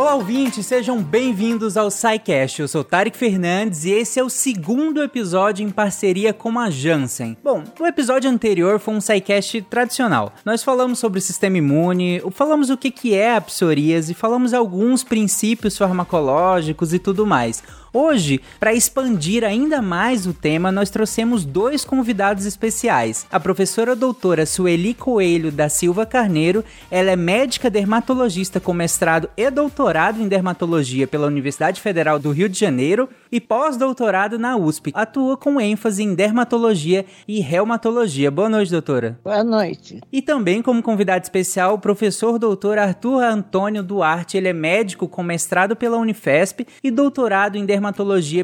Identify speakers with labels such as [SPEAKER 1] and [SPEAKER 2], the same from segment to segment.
[SPEAKER 1] Olá, ouvintes, sejam bem-vindos ao SciCast. Eu sou Tarek Fernandes e esse é o segundo episódio em parceria com a Janssen. Bom, o episódio anterior foi um SciCast tradicional. Nós falamos sobre o sistema imune, falamos o que é a psoríase, falamos alguns princípios farmacológicos e tudo mais. Hoje, para expandir ainda mais o tema, nós trouxemos dois convidados especiais. A professora doutora Sueli Coelho da Silva Carneiro, ela é médica dermatologista com mestrado e doutorado em dermatologia pela Universidade Federal do Rio de Janeiro e pós-doutorado na USP. Atua com ênfase em dermatologia e reumatologia. Boa noite, doutora.
[SPEAKER 2] Boa noite.
[SPEAKER 1] E também como convidado especial, o professor doutor Arthur Antônio Duarte. Ele é médico com mestrado pela Unifesp e doutorado em dermatologia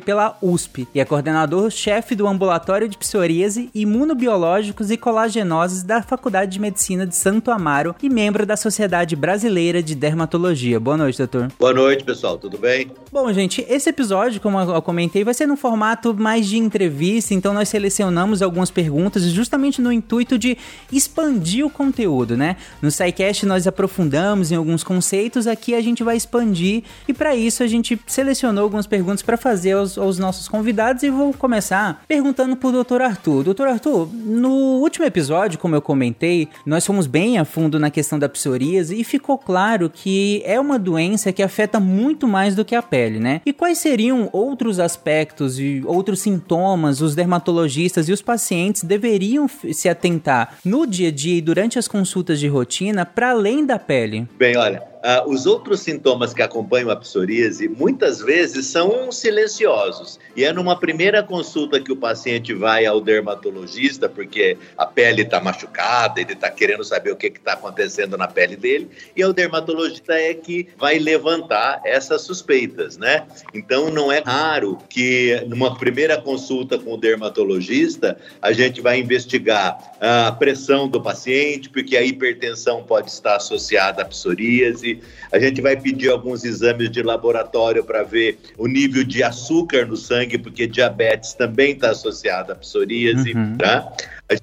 [SPEAKER 1] pela USP. E é coordenador-chefe do Ambulatório de Psoríase, Imunobiológicos e Colagenoses da Faculdade de Medicina de Santo Amaro e membro da Sociedade Brasileira de Dermatologia. Boa noite, doutor.
[SPEAKER 3] Boa noite, pessoal. Tudo bem?
[SPEAKER 1] Bom, gente, esse episódio, como eu comentei, vai ser no formato mais de entrevista, então nós selecionamos algumas perguntas justamente no intuito de expandir o conteúdo, né? No SciCast nós aprofundamos em alguns conceitos, aqui a gente vai expandir e para isso a gente selecionou algumas perguntas para fazer aos, aos, nossos convidados e vou começar perguntando pro Dr. Arthur. Dr. Arthur, no último episódio, como eu comentei, nós fomos bem a fundo na questão da psoríase e ficou claro que é uma doença que afeta muito mais do que a pele, né? E quais seriam outros aspectos e outros sintomas os dermatologistas e os pacientes deveriam se atentar no dia a dia e durante as consultas de rotina para além da pele?
[SPEAKER 3] Bem, olha, Uh, os outros sintomas que acompanham a psoríase muitas vezes são silenciosos. E é numa primeira consulta que o paciente vai ao dermatologista, porque a pele está machucada, ele está querendo saber o que está acontecendo na pele dele, e o dermatologista é que vai levantar essas suspeitas, né? Então não é raro que numa primeira consulta com o dermatologista a gente vai investigar a pressão do paciente, porque a hipertensão pode estar associada à psoríase a gente vai pedir alguns exames de laboratório para ver o nível de açúcar no sangue, porque diabetes também está associado à psoríase, uhum. tá?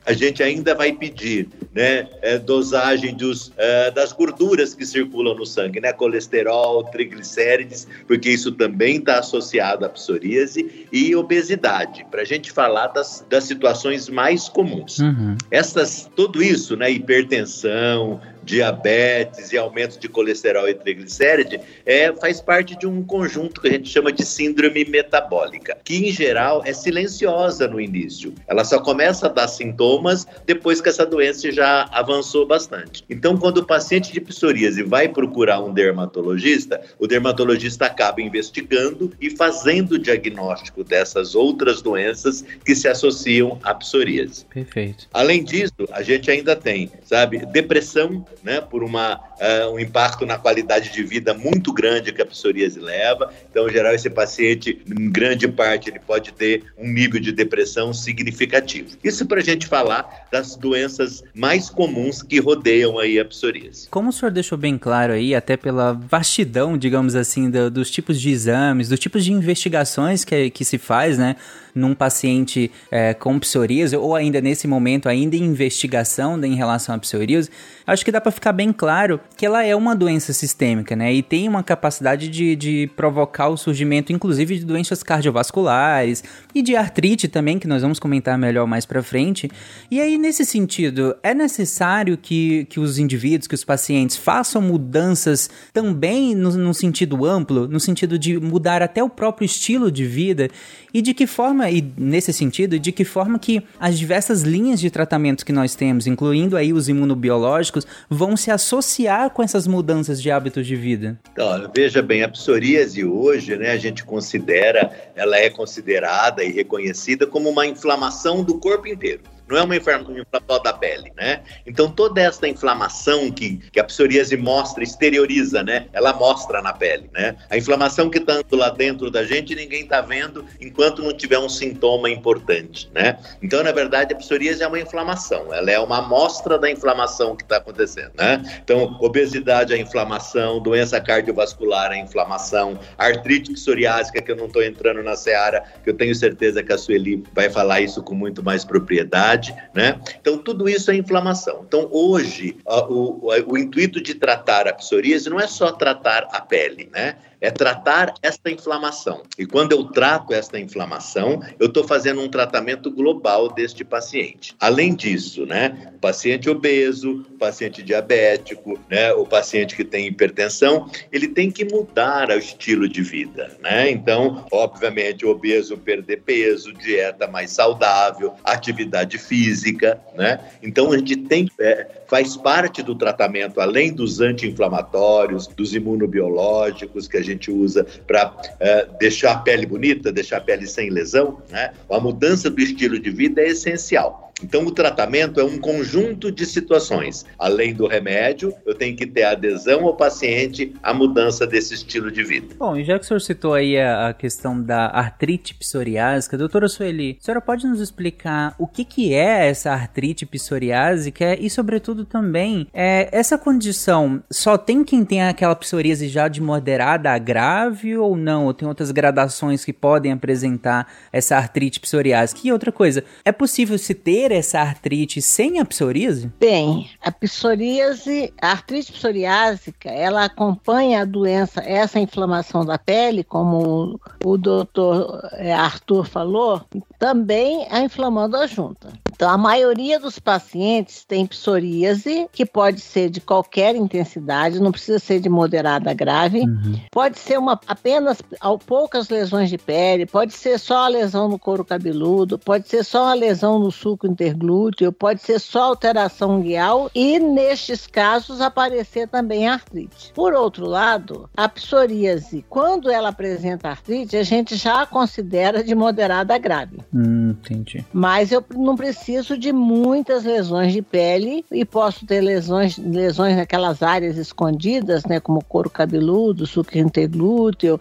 [SPEAKER 3] A gente ainda vai pedir né, é, dosagem dos, é, das gorduras que circulam no sangue, né, colesterol, triglicérides, porque isso também está associado à psoríase e obesidade, para a gente falar das, das situações mais comuns. Uhum. Essas, tudo isso, né, hipertensão, diabetes e aumento de colesterol e triglicéride, é, faz parte de um conjunto que a gente chama de síndrome metabólica, que em geral é silenciosa no início. Ela só começa a dar sintomas depois que essa doença já avançou bastante. Então, quando o paciente de psoríase vai procurar um dermatologista, o dermatologista acaba investigando e fazendo o diagnóstico dessas outras doenças que se associam à psoríase.
[SPEAKER 1] Perfeito.
[SPEAKER 3] Além disso, a gente ainda tem, sabe, depressão né, por uma, uh, um impacto na qualidade de vida muito grande que a psoríase leva. Então, em geral, esse paciente, em grande parte, ele pode ter um nível de depressão significativo. Isso para a gente falar das doenças mais comuns que rodeiam aí a psoríase.
[SPEAKER 1] Como o senhor deixou bem claro aí, até pela vastidão, digamos assim, do, dos tipos de exames, dos tipos de investigações que, que se faz, né? Num paciente é, com psoríase, ou ainda nesse momento, ainda em investigação em relação à psoríase, acho que dá para ficar bem claro que ela é uma doença sistêmica, né? E tem uma capacidade de, de provocar o surgimento, inclusive, de doenças cardiovasculares e de artrite também, que nós vamos comentar melhor mais para frente. E aí, nesse sentido, é necessário que, que os indivíduos, que os pacientes façam mudanças também no, no sentido amplo, no sentido de mudar até o próprio estilo de vida e de que forma, e nesse sentido, de que forma que as diversas linhas de tratamento que nós temos, incluindo aí os imunobiológicos, vão se associar com essas mudanças de hábitos de vida?
[SPEAKER 3] Então, veja bem, a psoríase hoje, né, a gente considera, ela é considerada e reconhecida como uma inflamação do corpo inteiro não é uma inflamação da pele, né? Então toda essa inflamação que, que a psoríase mostra, exterioriza, né? Ela mostra na pele, né? A inflamação que está lá dentro da gente ninguém está vendo enquanto não tiver um sintoma importante, né? Então na verdade a psoríase é uma inflamação, ela é uma amostra da inflamação que está acontecendo, né? Então obesidade é inflamação, doença cardiovascular é inflamação, artrite psoriásica que eu não estou entrando na seara, que eu tenho certeza que a Sueli vai falar isso com muito mais propriedade atividade, né? Então, tudo isso é inflamação. Então, hoje, o, o, o intuito de tratar a psoríase não é só tratar a pele, né? É tratar esta inflamação. E quando eu trato esta inflamação, eu estou fazendo um tratamento global deste paciente. Além disso, né, o paciente obeso, o paciente diabético, né, o paciente que tem hipertensão, ele tem que mudar o estilo de vida, né? Então, obviamente, o obeso perder peso, dieta mais saudável, atividade física, né? Então, a gente tem é, faz parte do tratamento, além dos anti-inflamatórios, dos imunobiológicos que a gente gente usa para é, deixar a pele bonita, deixar a pele sem lesão, né? A mudança do estilo de vida é essencial. Então, o tratamento é um conjunto de situações. Além do remédio, eu tenho que ter adesão ao paciente à mudança desse estilo de vida.
[SPEAKER 1] Bom, e já que o senhor citou aí a, a questão da artrite psoriásica, doutora Sueli, a senhora pode nos explicar o que, que é essa artrite psoriásica e, sobretudo, também, é, essa condição só tem quem tem aquela psoríase já de moderada a grave ou não? Ou tem outras gradações que podem apresentar essa artrite psoriásica? E outra coisa, é possível se ter essa artrite sem a psoríase?
[SPEAKER 2] Bem, a psoríase, a artrite psoriásica, ela acompanha a doença, essa inflamação da pele, como o doutor é, Arthur falou, também a inflamando a junta. Então, a maioria dos pacientes tem psoríase, que pode ser de qualquer intensidade, não precisa ser de moderada a grave, uhum. pode ser uma, apenas poucas lesões de pele, pode ser só a lesão no couro cabeludo, pode ser só a lesão no suco interglúteo, pode ser só alteração guial e, nestes casos, aparecer também artrite. Por outro lado, a psoríase, quando ela apresenta artrite, a gente já a considera de moderada a grave.
[SPEAKER 1] Hum, entendi.
[SPEAKER 2] Mas eu não preciso de muitas lesões de pele e posso ter lesões, lesões naquelas áreas escondidas, né, como couro cabeludo, suco interglúteo,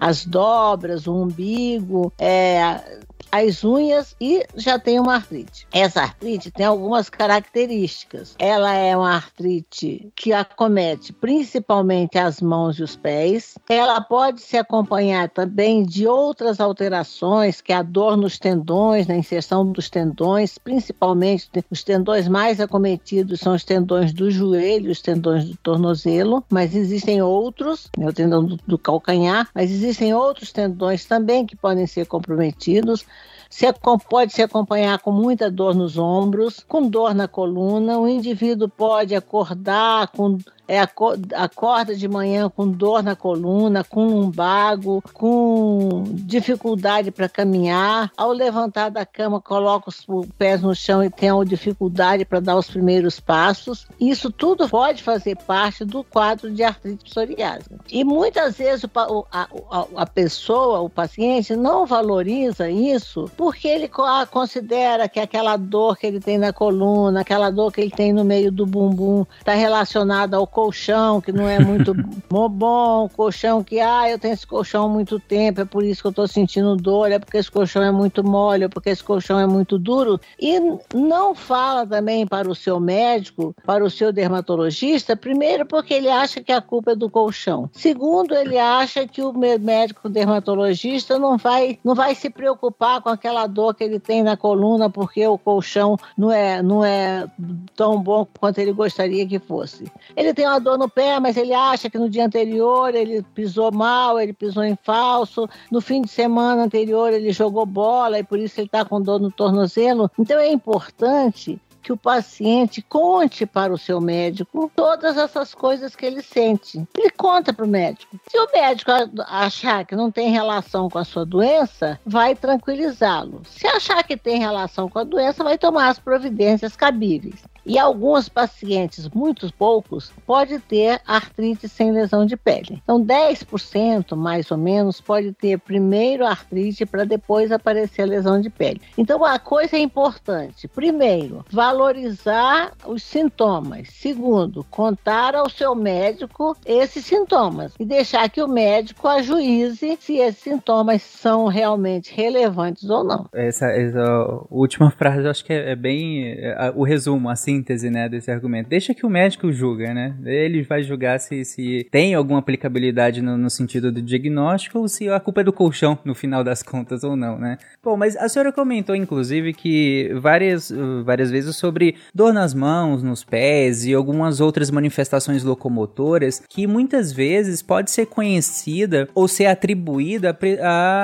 [SPEAKER 2] as dobras, o umbigo, é, as unhas e já tem uma artrite. Essa artrite tem algumas características. Ela é uma artrite que acomete principalmente as mãos e os pés. Ela pode se acompanhar também de outras alterações, que é a dor nos tendões, na inserção dos tendões, principalmente os tendões mais acometidos são os tendões do joelho, os tendões do tornozelo, mas existem outros, né, o tendão do, do calcanhar, mas existem outros tendões também que podem ser comprometidos se, pode se acompanhar com muita dor nos ombros, com dor na coluna. O indivíduo pode acordar com é, acorda de manhã com dor na coluna, com lumbago, com dificuldade para caminhar. Ao levantar da cama, coloca os pés no chão e tem dificuldade para dar os primeiros passos. Isso tudo pode fazer parte do quadro de artrite psoriásica. E muitas vezes a, a, a pessoa, o paciente, não valoriza isso porque ele considera que aquela dor que ele tem na coluna, aquela dor que ele tem no meio do bumbum, está relacionada ao colchão que não é muito bom, colchão que, ah, eu tenho esse colchão há muito tempo, é por isso que eu estou sentindo dor, é porque esse colchão é muito mole, é porque esse colchão é muito duro. E não fala também para o seu médico, para o seu dermatologista, primeiro porque ele acha que a culpa é do colchão. Segundo, ele acha que o médico dermatologista não vai, não vai se preocupar com aquela dor que ele tem na coluna porque o colchão não é, não é tão bom quanto ele gostaria que fosse. Ele tem tem uma dor no pé, mas ele acha que no dia anterior ele pisou mal, ele pisou em falso, no fim de semana anterior ele jogou bola e por isso ele está com dor no tornozelo. Então é importante que o paciente conte para o seu médico todas essas coisas que ele sente. Ele conta para o médico. Se o médico achar que não tem relação com a sua doença, vai tranquilizá-lo. Se achar que tem relação com a doença, vai tomar as providências cabíveis. E alguns pacientes, muitos poucos, pode ter artrite sem lesão de pele. Então, 10% mais ou menos pode ter primeiro artrite para depois aparecer a lesão de pele. Então, a coisa é importante. Primeiro, valorizar os sintomas. Segundo, contar ao seu médico esses sintomas e deixar que o médico ajuize se esses sintomas são realmente relevantes ou não.
[SPEAKER 1] Essa, essa última frase eu acho que é, é bem é, o resumo assim síntese, né, desse argumento. Deixa que o médico julga, né? Ele vai julgar se, se tem alguma aplicabilidade no, no sentido do diagnóstico ou se a culpa é do colchão, no final das contas, ou não, né? Bom, mas a senhora comentou, inclusive, que várias, várias vezes sobre dor nas mãos, nos pés e algumas outras manifestações locomotoras que muitas vezes pode ser conhecida ou ser atribuída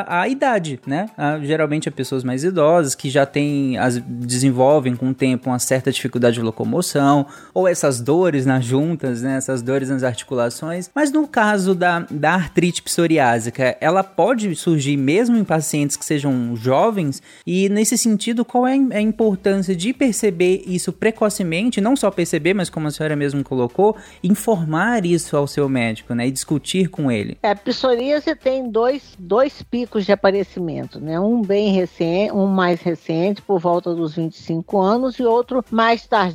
[SPEAKER 1] à, idade, né? A, geralmente a pessoas mais idosas que já têm, as, desenvolvem com o tempo uma certa dificuldade de locomoção ou essas dores nas juntas, né? Essas dores nas articulações. Mas no caso da, da artrite psoriásica, ela pode surgir mesmo em pacientes que sejam jovens e nesse sentido, qual é a importância de perceber isso precocemente, não só perceber, mas como a senhora mesmo colocou, informar isso ao seu médico, né, e discutir com ele?
[SPEAKER 2] É, a psoríase tem dois, dois picos de aparecimento, né, um bem recente, um mais recente, por volta dos 25 anos, e outro mais tardio,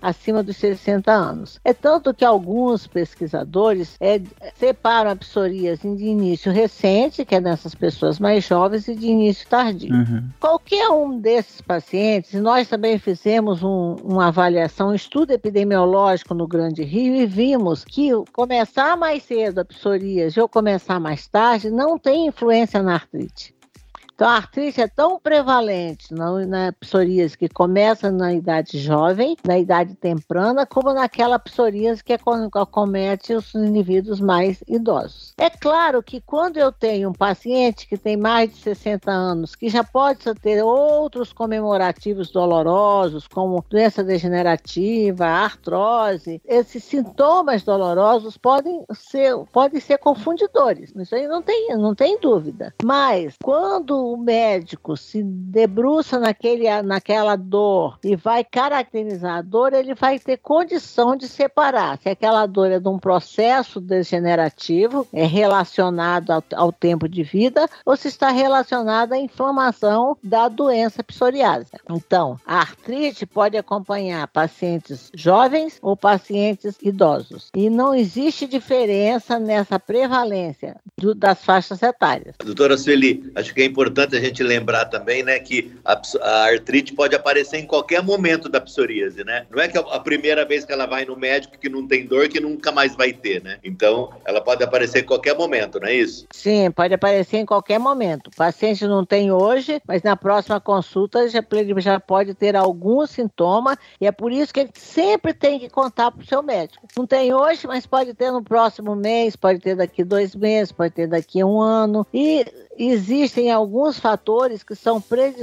[SPEAKER 2] acima dos 60 anos. É tanto que alguns pesquisadores é, separam a psoríase de início recente, que é nessas pessoas mais jovens, e de início tardio. Uhum. Qualquer um desses pacientes, nós também fizemos um, uma avaliação, um estudo epidemiológico no Grande Rio e vimos que começar mais cedo a psoríase ou começar mais tarde não tem influência na artrite. Então, a artrite é tão prevalente na, na psoríase que começa na idade jovem, na idade temprana, como naquela psoríase que acomete os indivíduos mais idosos. É claro que quando eu tenho um paciente que tem mais de 60 anos, que já pode ter outros comemorativos dolorosos, como doença degenerativa, artrose, esses sintomas dolorosos podem ser, podem ser confundidores. Isso aí não tem, não tem dúvida. Mas quando o médico se debruça naquele, naquela dor e vai caracterizar a dor, ele vai ter condição de separar se aquela dor é de um processo degenerativo, é relacionado ao, ao tempo de vida, ou se está relacionada à inflamação da doença psoriásica. Então, a artrite pode acompanhar pacientes jovens ou pacientes idosos. E não existe diferença nessa prevalência do, das faixas etárias.
[SPEAKER 3] Doutora Sueli, acho que é importante importante a gente lembrar também, né, que a, a, artrite pode aparecer em qualquer momento da psoríase, né? Não é que a, primeira vez que ela vai no médico que não tem dor que nunca mais vai ter, né? Então, ela pode aparecer em qualquer momento, não é isso?
[SPEAKER 2] Sim, pode aparecer em qualquer momento. O paciente não tem hoje, mas na próxima consulta já, já pode ter algum sintoma e é por isso que ele sempre tem que contar para o seu médico. Não tem hoje, mas pode ter no próximo mês, pode ter daqui dois meses, pode ter daqui um ano. E existem alguns fatores que são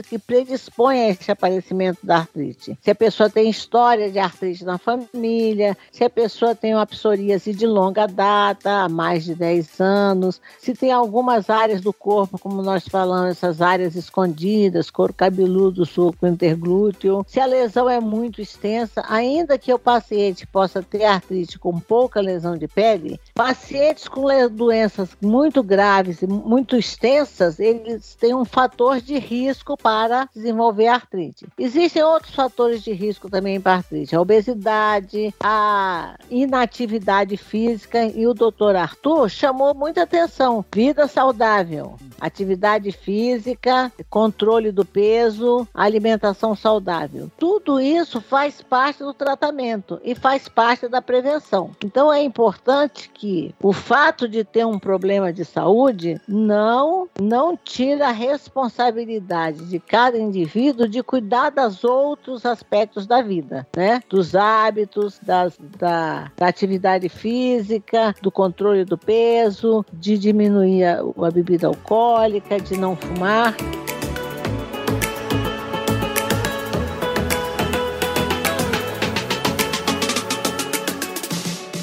[SPEAKER 2] que predispõem a esse aparecimento da artrite. Se a pessoa tem história de artrite na família, se a pessoa tem uma psoríase de longa data, há mais de 10 anos, se tem algumas áreas do corpo, como nós falamos, essas áreas escondidas, couro cabeludo, suco interglúteo, se a lesão é muito extensa, ainda que o paciente possa ter artrite com pouca lesão de pele, pacientes com doenças muito graves e muito extensas eles têm um fator de risco para desenvolver artrite. Existem outros fatores de risco também para artrite, a obesidade, a inatividade física e o doutor Arthur chamou muita atenção. Vida saudável, atividade física, controle do peso, alimentação saudável. Tudo isso faz parte do tratamento e faz parte da prevenção. Então é importante que o fato de ter um problema de saúde não não tira a responsabilidade de cada indivíduo de cuidar dos outros aspectos da vida, né? Dos hábitos, das, da, da atividade física, do controle do peso, de diminuir a, a bebida alcoólica, de não fumar.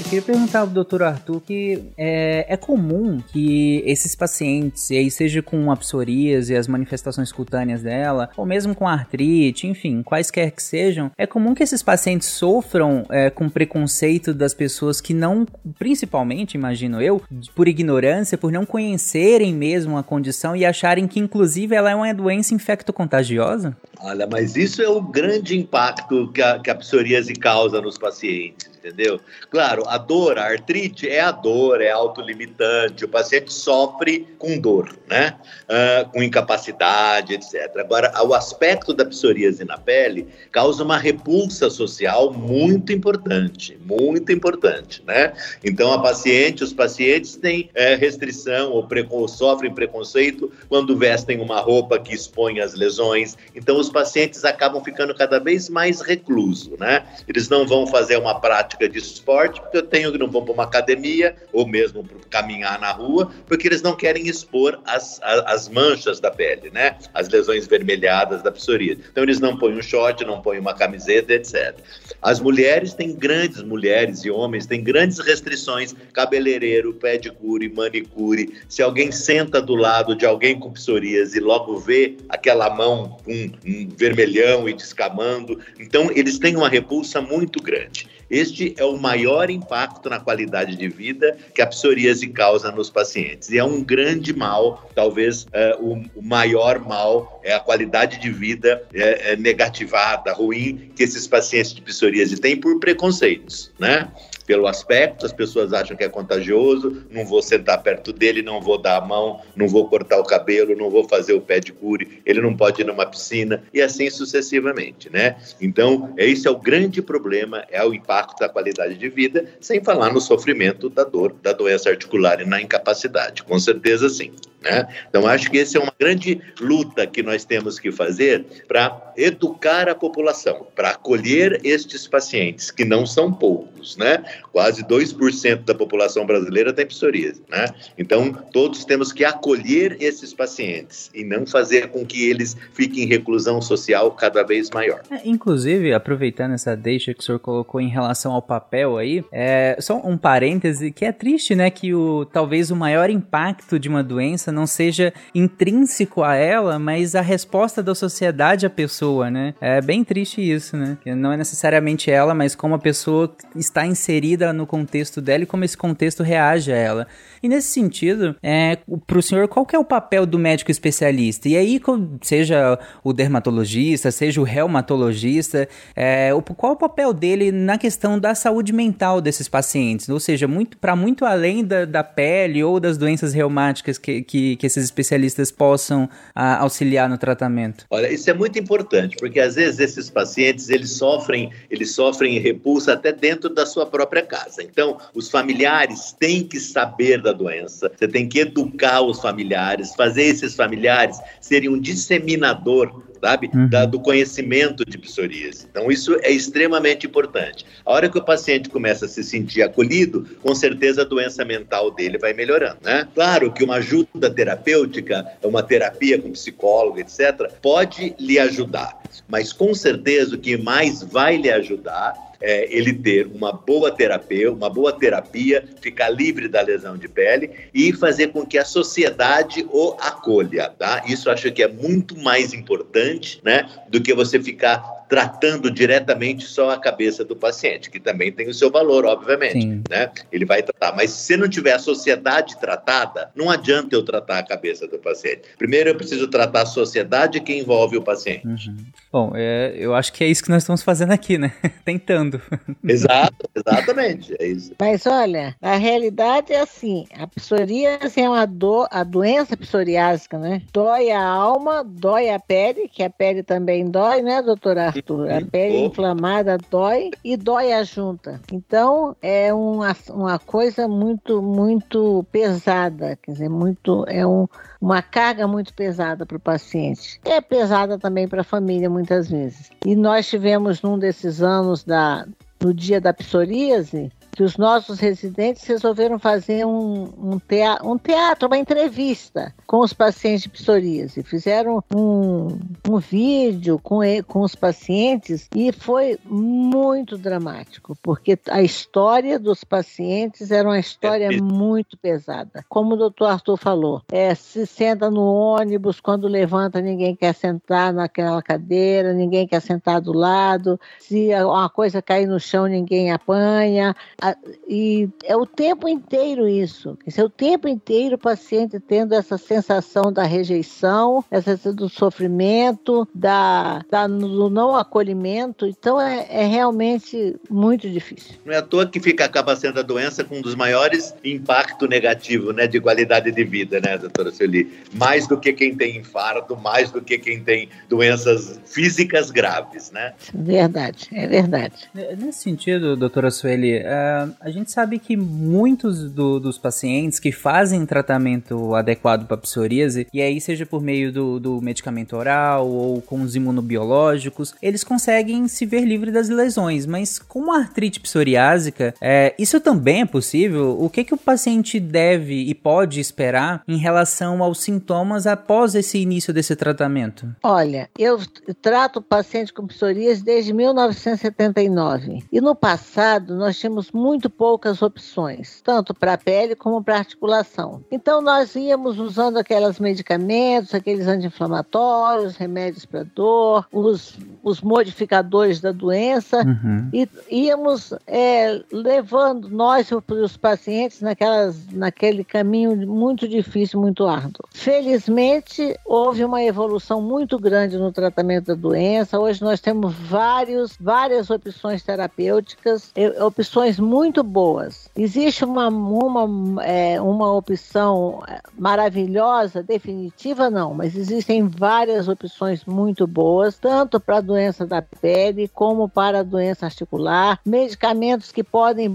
[SPEAKER 1] Queria perguntar ao doutor Arthur que é, é, comum que esses pacientes, e aí seja com a psoríase e as manifestações cutâneas dela, ou mesmo com artrite, enfim, quaisquer que sejam, é comum que esses pacientes sofram é, com preconceito das pessoas que não, principalmente, imagino eu, por ignorância, por não conhecerem mesmo a condição e acharem que, inclusive, ela é uma doença infectocontagiosa?
[SPEAKER 3] Olha, mas isso é o grande impacto que a, que a psoríase causa nos pacientes entendeu? Claro, a dor, a artrite é a dor, é autolimitante, o paciente sofre com dor, né? Uh, com incapacidade, etc. Agora, o aspecto da psoríase na pele causa uma repulsa social muito importante, muito importante, né? Então, a paciente, os pacientes têm é, restrição ou, sofrem preconceito quando vestem uma roupa que expõe as lesões. Então, os pacientes acabam ficando cada vez mais reclusos, né? Eles não vão fazer uma prática de esporte, porque eu tenho que não vão para uma academia ou mesmo caminhar na rua, porque eles não querem expor as, as, as, manchas da pele, né? As lesões vermelhadas da psoríase. Então eles não põem um short, não põem uma camiseta, etc. As mulheres têm grandes mulheres e homens têm grandes restrições, cabeleireiro, pedicure, manicure. Se alguém senta do lado de alguém com psoríase e logo vê aquela mão com um vermelhão e descamando, então eles têm uma repulsa muito grande. Este é o maior impacto na qualidade de vida que a psoríase causa nos pacientes. E é um grande mal, talvez é, o, o, maior mal é a qualidade de vida é, é negativada, ruim, que esses pacientes de psoríase têm por preconceitos, né? Pelo aspecto, as pessoas acham que é contagioso, não vou sentar perto dele, não vou dar a mão, não vou cortar o cabelo, não vou fazer o pé de cure, ele não pode ir numa piscina e assim sucessivamente, né? Então, esse é o grande problema, é o impacto da qualidade de vida, sem falar no sofrimento da dor, da doença articular e na incapacidade, com certeza sim. Né? Então, acho que essa é uma grande luta que nós temos que fazer para educar a população, para acolher estes pacientes, que não são poucos, né? Quase 2% da população brasileira tem psoríase, né? Então, todos temos que acolher esses pacientes e não fazer com que eles fiquem em reclusão social cada vez maior.
[SPEAKER 1] É, inclusive, aproveitando essa deixa que o senhor colocou em relação ao papel aí, é só um parêntese que é triste, né? Que o talvez o maior impacto de uma doença não seja intrínseco a ela, mas a resposta da sociedade à pessoa, né? É bem triste isso, né? Que não é necessariamente ela, mas como a pessoa está inserida no contexto dela e como esse contexto reage a ela. E nesse sentido, é, para o senhor, qual que é o papel do médico especialista? E aí, seja o dermatologista, seja o reumatologista, é, qual o papel dele na questão da saúde mental desses pacientes? Ou seja, muito para muito além da, da pele ou das doenças reumáticas que, que que, que esses especialistas possam a, auxiliar no tratamento?
[SPEAKER 3] Olha, isso é muito importante, porque às vezes esses pacientes eles sofrem, eles sofrem repulsa até dentro da sua própria casa. Então, os familiares têm que saber da doença, você tem que educar os familiares, fazer esses familiares serem um disseminador sabe? Uhum. Da, do conhecimento de psoríase. Então, isso é extremamente importante. A hora que o paciente começa a se sentir acolhido, com certeza a doença mental dele vai melhorando, né? Claro que uma ajuda terapêutica, uma terapia com psicólogo, etc., pode lhe ajudar, mas com certeza o que mais vai lhe ajudar é, ele ter uma boa terapia, uma boa terapia, ficar livre da lesão de pele e fazer com que a sociedade o acolha, tá? Isso acho que é muito mais importante, né, do que você ficar tratando diretamente só a cabeça do paciente, que também tem o seu valor, obviamente, Sim. né? Ele vai tratar, mas se não tiver a sociedade tratada, não adianta eu tratar a cabeça do paciente. Primeiro eu preciso tratar a sociedade que envolve o paciente. Uhum.
[SPEAKER 1] Bom, é, eu acho que é isso que nós estamos fazendo aqui, né? Tentando.
[SPEAKER 3] Exato, exatamente, é isso.
[SPEAKER 2] Mas olha, a realidade é assim, a psoríase é uma dor, a doença psoriásica, né? Dói a alma, dói a pele, que a pele também dói, né, doutora? A pele inflamada dói e dói a junta. Então é uma, uma coisa muito, muito pesada, quer dizer, muito, é um, uma carga muito pesada para o paciente. É pesada também para a família muitas vezes. E nós tivemos num desses anos da, no dia da psoríase, que os nossos residentes resolveram fazer um, um, teatro, um teatro, uma entrevista com os pacientes de psoríase. Fizeram um, um vídeo com, com os pacientes e foi muito dramático, porque a história dos pacientes era uma história muito pesada. Como o doutor Arthur falou, é, se senta no ônibus, quando levanta ninguém quer sentar naquela cadeira, ninguém quer sentar do lado, se uma coisa cair no chão ninguém apanha, a, e é o tempo inteiro isso. É o tempo inteiro o paciente tendo essa sensação da rejeição, essa sensação do sofrimento, da, da do não acolhimento. Então é, é realmente muito difícil.
[SPEAKER 3] Não é à toa que fica acaba sendo a doença com um dos maiores impactos negativos né, de qualidade de vida, né, doutora Sueli? Mais do que quem tem infarto, mais do que quem tem doenças físicas graves, né?
[SPEAKER 2] Verdade, é verdade.
[SPEAKER 1] Nesse sentido, doutora Sueli, uh, a gente sabe que muitos do, dos pacientes que fazem tratamento adequado para psoríase, e aí seja por meio do, do medicamento oral ou com os imunobiológicos, eles conseguem se ver livre das lesões, mas com a artrite psoriásica, é, isso também é possível? O que, que o paciente deve e pode esperar em relação aos sintomas após esse início desse tratamento?
[SPEAKER 2] Olha, eu trato paciente com psoríase desde 1979 e no passado nós tínhamos muito poucas opções, tanto para a pele como para articulação. Então nós íamos usando aqueles medicamentos, aqueles anti-inflamatórios, remédios para dor, os, os modificadores da doença uhum. e íamos é, levando nós os pacientes naquelas, naquele caminho muito difícil, muito árduo. Felizmente houve uma evolução muito grande no tratamento da doença. Hoje nós temos vários, várias opções terapêuticas, opções muito boas. Existe uma, uma, é, uma opção é, maravilhosa, definitiva não, mas existem várias opções muito boas, tanto para a doença da pele como para a doença articular, medicamentos que podem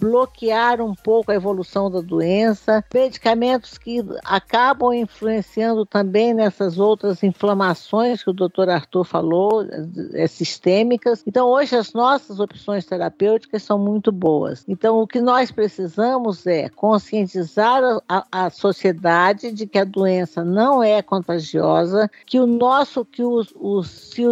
[SPEAKER 2] bloquear um pouco a evolução da doença, medicamentos que acabam influenciando também nessas outras inflamações que o doutor Arthur falou, é, sistêmicas. Então, hoje as nossas opções terapêuticas são muito boas. Então, o que nós precisamos é conscientizar a, a sociedade de que a doença não é contagiosa, que o nosso, que os, os, se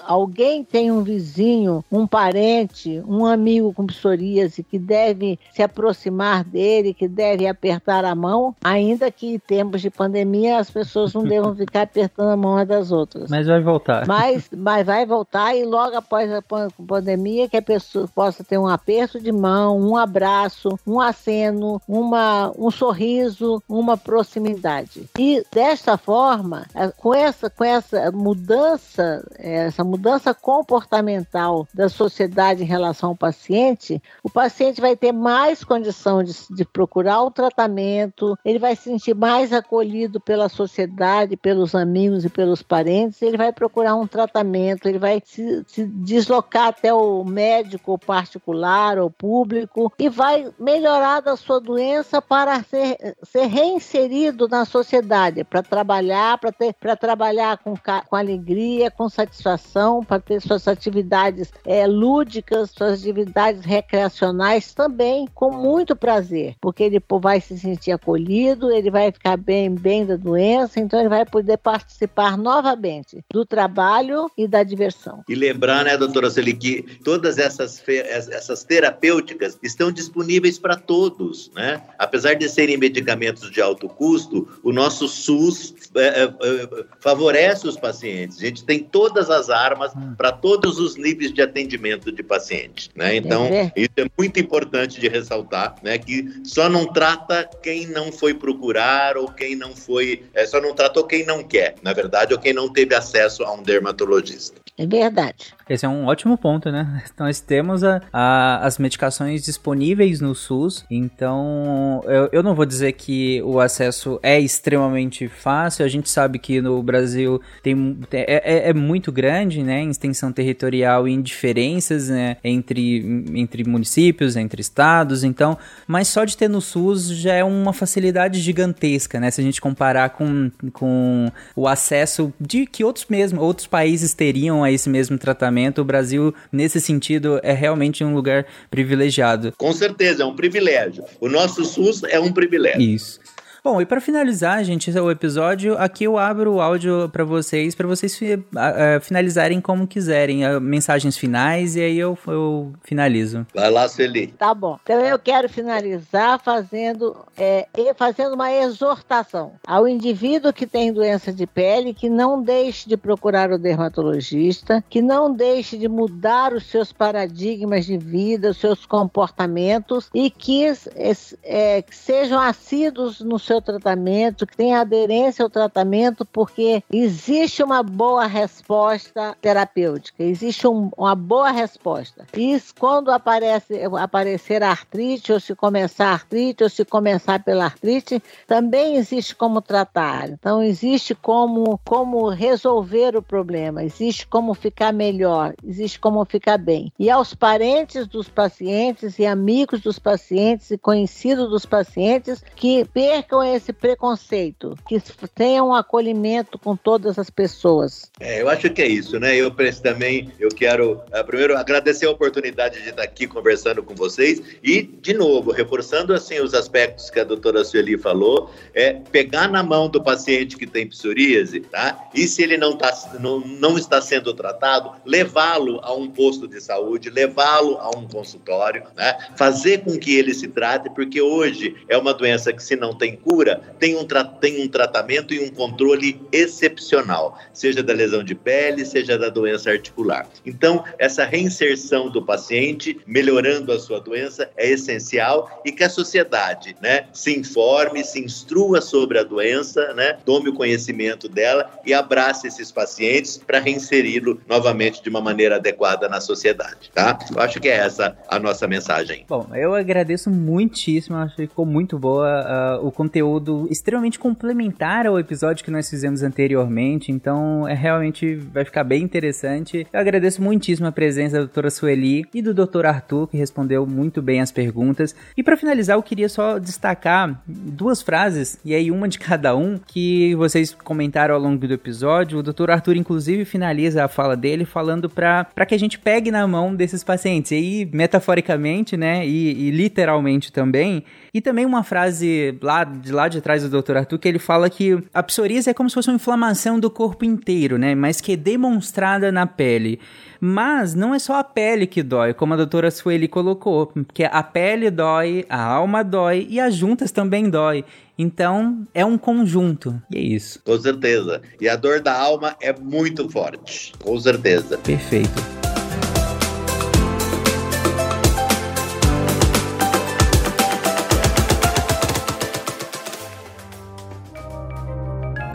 [SPEAKER 2] alguém tem um vizinho, um parente, um amigo com psoríase que deve se aproximar dele, que deve apertar a mão, ainda que em tempos de pandemia as pessoas não devam ficar apertando a mão das outras.
[SPEAKER 1] Mas vai voltar.
[SPEAKER 2] Mas, mas vai voltar e logo após a pandemia que a pessoa possa ter um aperto de mão, um abraço, um aceno, uma, um sorriso, uma proximidade. E desta forma, com essa, com essa mudança, essa mudança comportamental da sociedade em relação ao paciente, o paciente vai ter mais condição de, de procurar o tratamento, ele vai se sentir mais acolhido pela sociedade, pelos amigos e pelos parentes, ele vai procurar um tratamento, ele vai se, se deslocar até o médico particular ou público e vai melhorar da sua doença para ser, ser reinserido na sociedade, para trabalhar, para trabalhar com, com alegria, com satisfação para ter suas atividades é, lúdicas, suas atividades recreacionais também com muito prazer, porque ele vai se sentir acolhido, ele vai ficar bem, bem da doença, então ele vai poder participar novamente do trabalho e da diversão.
[SPEAKER 3] E lembrar, né, doutora Celi, que todas essas, essas terapêuticas estão disponíveis para todos, né? Apesar de serem medicamentos de alto custo, o nosso SUS é, é, é favorece os pacientes. A gente tem todas as armas hum. para todos os níveis de atendimento de paciente. Né? Então, isso é muito importante de ressaltar, né? que só não trata quem não foi procurar ou quem não foi, é, só não tratou quem não quer, na verdade, ou quem não teve acesso a um dermatologista.
[SPEAKER 2] É verdade.
[SPEAKER 1] Esse é um ótimo ponto, né? Nós temos a, a, as medicações disponíveis no SUS, então eu, eu não vou dizer que o acesso é extremamente fácil. A gente sabe que no Brasil tem, é, é, é muito grande, né? Em extensão territorial e em diferenças né? entre, entre municípios, entre estados, então, mas só de ter no SUS já é uma facilidade gigantesca, né? Se a gente comparar com, com o acesso de que outros mesmo, outros países teriam a esse mesmo tratamento, o Brasil, nesse sentido, é realmente um lugar privilegiado.
[SPEAKER 3] Com certeza, é um privilégio. O nosso SUS é um privilégio.
[SPEAKER 1] Isso. Bom, e para finalizar, gente, o episódio, aqui eu abro o áudio para vocês, para vocês uh, finalizarem como quiserem, uh, mensagens finais, e aí eu, eu finalizo.
[SPEAKER 3] Vai lá, Celi.
[SPEAKER 2] Tá bom. Então eu quero finalizar fazendo, é, fazendo uma exortação ao indivíduo que tem doença de pele que não deixe de procurar o dermatologista, que não deixe de mudar os seus paradigmas de vida, os seus comportamentos e que, é, que sejam assíduos no seu tratamento, que tenham aderência ao tratamento, porque existe uma boa resposta terapêutica, existe um, uma boa resposta. Isso quando aparece, aparecer artrite, ou se começar artrite, ou se começar pela artrite, também existe como tratar. Então, existe como, como resolver o problema, existe como ficar melhor, existe como ficar bem. E aos parentes dos pacientes e amigos dos pacientes e conhecidos dos pacientes que percam esse preconceito, que tenham um acolhimento com todas as pessoas.
[SPEAKER 3] É, eu acho que é isso, né? Eu também, eu quero uh, primeiro agradecer a oportunidade de estar aqui conversando com vocês e, de novo, reforçando assim os aspectos que a doutora Sueli falou, é pegar na mão do paciente que tem psoríase, tá? E se ele não, tá, não, não está sendo tratado, levá-lo a um posto de saúde, levá-lo a um consultório, né? Fazer com que ele se trate, porque hoje é uma doença que, se não tem cura, tem um, tem um tratamento e um controle excepcional, seja da lesão de pele, seja da doença articular. Então, essa reinserção do paciente, melhorando a sua doença, é essencial e que a sociedade né, se informe, se instrua sobre a doença, né, tome o conhecimento dela e abrace esses pacientes para reinseri-lo novamente de uma maneira adequada na sociedade. Tá? Eu acho que é essa a nossa mensagem.
[SPEAKER 1] Bom, eu agradeço muitíssimo, acho que ficou muito boa uh, o conteúdo extremamente complementar ao episódio que nós fizemos anteriormente, então é realmente vai ficar bem interessante. Eu agradeço muitíssimo a presença da doutora Sueli e do doutor Arthur, que respondeu muito bem as perguntas. E para finalizar, eu queria só destacar duas frases, e aí uma de cada um, que vocês comentaram ao longo do episódio. O doutor Arthur, inclusive, finaliza a fala dele falando para que a gente pegue na mão desses pacientes. E aí, metaforicamente, né, e, e literalmente também. E também uma frase lá de lá de trás do Dr. Arthur que ele fala que a psoríase é como se fosse uma inflamação do corpo inteiro, né? Mas que é demonstrada na pele. Mas não é só a pele que dói, como a doutora Sueli colocou, porque a pele dói, a alma dói e as juntas também dói. Então, é um conjunto. E é isso.
[SPEAKER 3] Com certeza. E a dor da alma é muito forte. Com certeza.
[SPEAKER 1] Perfeito.